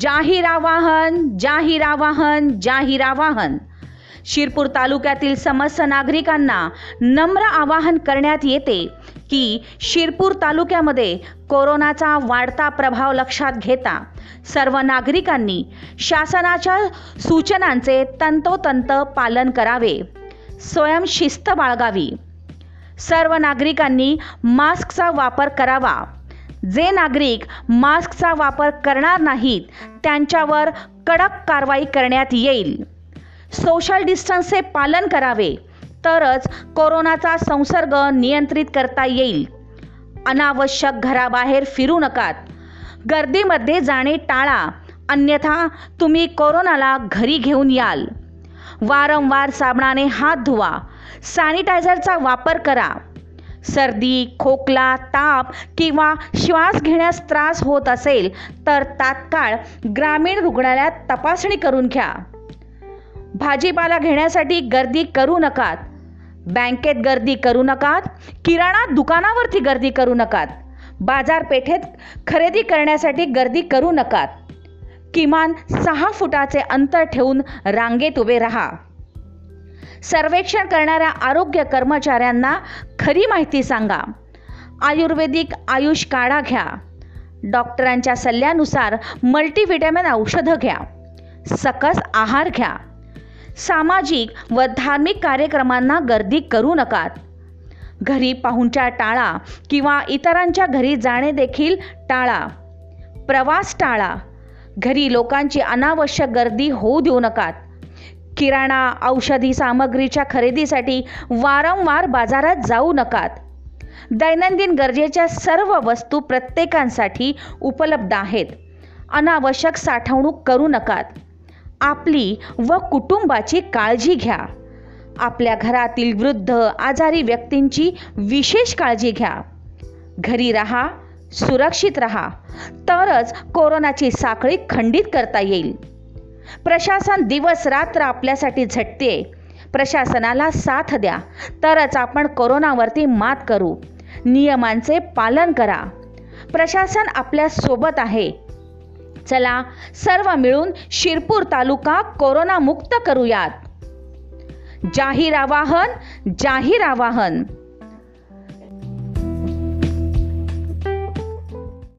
जाहीर आवाहन जाहीर आवाहन जाहीर आवाहन शिरपूर तालुक्यातील समस्त नागरिकांना नम्र आवाहन करण्यात येते की शिरपूर तालुक्यामध्ये कोरोनाचा वाढता प्रभाव लक्षात घेता सर्व नागरिकांनी शासनाच्या सूचनांचे तंतोतंत पालन करावे. स्वयंशिस्त बाळगावी. सर्व नागरिकांनी मास्कचा वापर करावा. जे नागरिक मास्कचा वापर करणार नाहीत त्यांच्यावर कडक कारवाई करण्यात येईल. सोशल डिस्टन्सचे पालन करावे तरच कोरोनाचा संसर्ग नियंत्रित करता येईल. अनावश्यक घराबाहेर फिरू नकात. गर्दीमध्ये जाणे टाळा अन्यथा तुम्ही कोरोनाला घरी घेऊन याल. वारंवार साबणाने हात धुवा सॅनिटायझरचा वापर करा. सर्दी खोकला ताप किंवा श्वास घेण्यास त्रास होत असेल तर तात्काळ ग्रामीण रुग्णालयात तपासणी करून घ्या. भाजीपाला घेण्यासाठी गर्दी करू नकात. बँकेत गर्दी करू नकात. किराणा दुकानावरती गर्दी करू नकात. बाजारपेठेत खरेदी करण्यासाठी गर्दी करू नकात. किमान सहा फुटाचे अंतर ठेवून रांगेत उभे राहा. सर्वेक्षण करणाऱ्या आरोग्य कर्मचाऱ्यांना खरी माहिती सांगा. आयुर्वेदिक आयुष काढा घ्या. डॉक्टरांच्या सल्ल्यानुसार मल्टीव्हिटॅमिन औषधं घ्या. सकस आहार घ्या. सामाजिक व धार्मिक कार्यक्रमांना गर्दी करू नकात. घरी पाहुणच्या टाळा किंवा इतरांच्या घरी जाणे देखील टाळा. प्रवास टाळा. घरी लोकांची अनावश्यक गर्दी होऊ देऊ नकात. किराणा औषधी सामग्रीच्या खरेदीसाठी वारंवार बाजारात जाऊ नकात. दैनंदिन गरजेच्या सर्व वस्तू प्रत्येकांसाठी उपलब्ध आहेत. अनावश्यक साठवणूक करू नकात. आपली व कुटुंबाची काळजी घ्या. आपल्या घरातील वृद्ध आजारी व्यक्तींची विशेष काळजी घ्या. घरी राहा सुरक्षित राहा. तरच कोरोनाची साखळी खंडित करता येईल. प्रशासन दिवस रात्र आपल्यासाठी झटते. प्रशासनाला साथ द्या. तरच आपण कोरोनावरती मात करू. नियमांचे पालन करा. प्रशासन आपल्यासोबत आहे. चला सर्व मिळून शिरपूर तालुका कोरोनामुक्त करूयात. जाहीर आवाहन जाहीर आवाहन.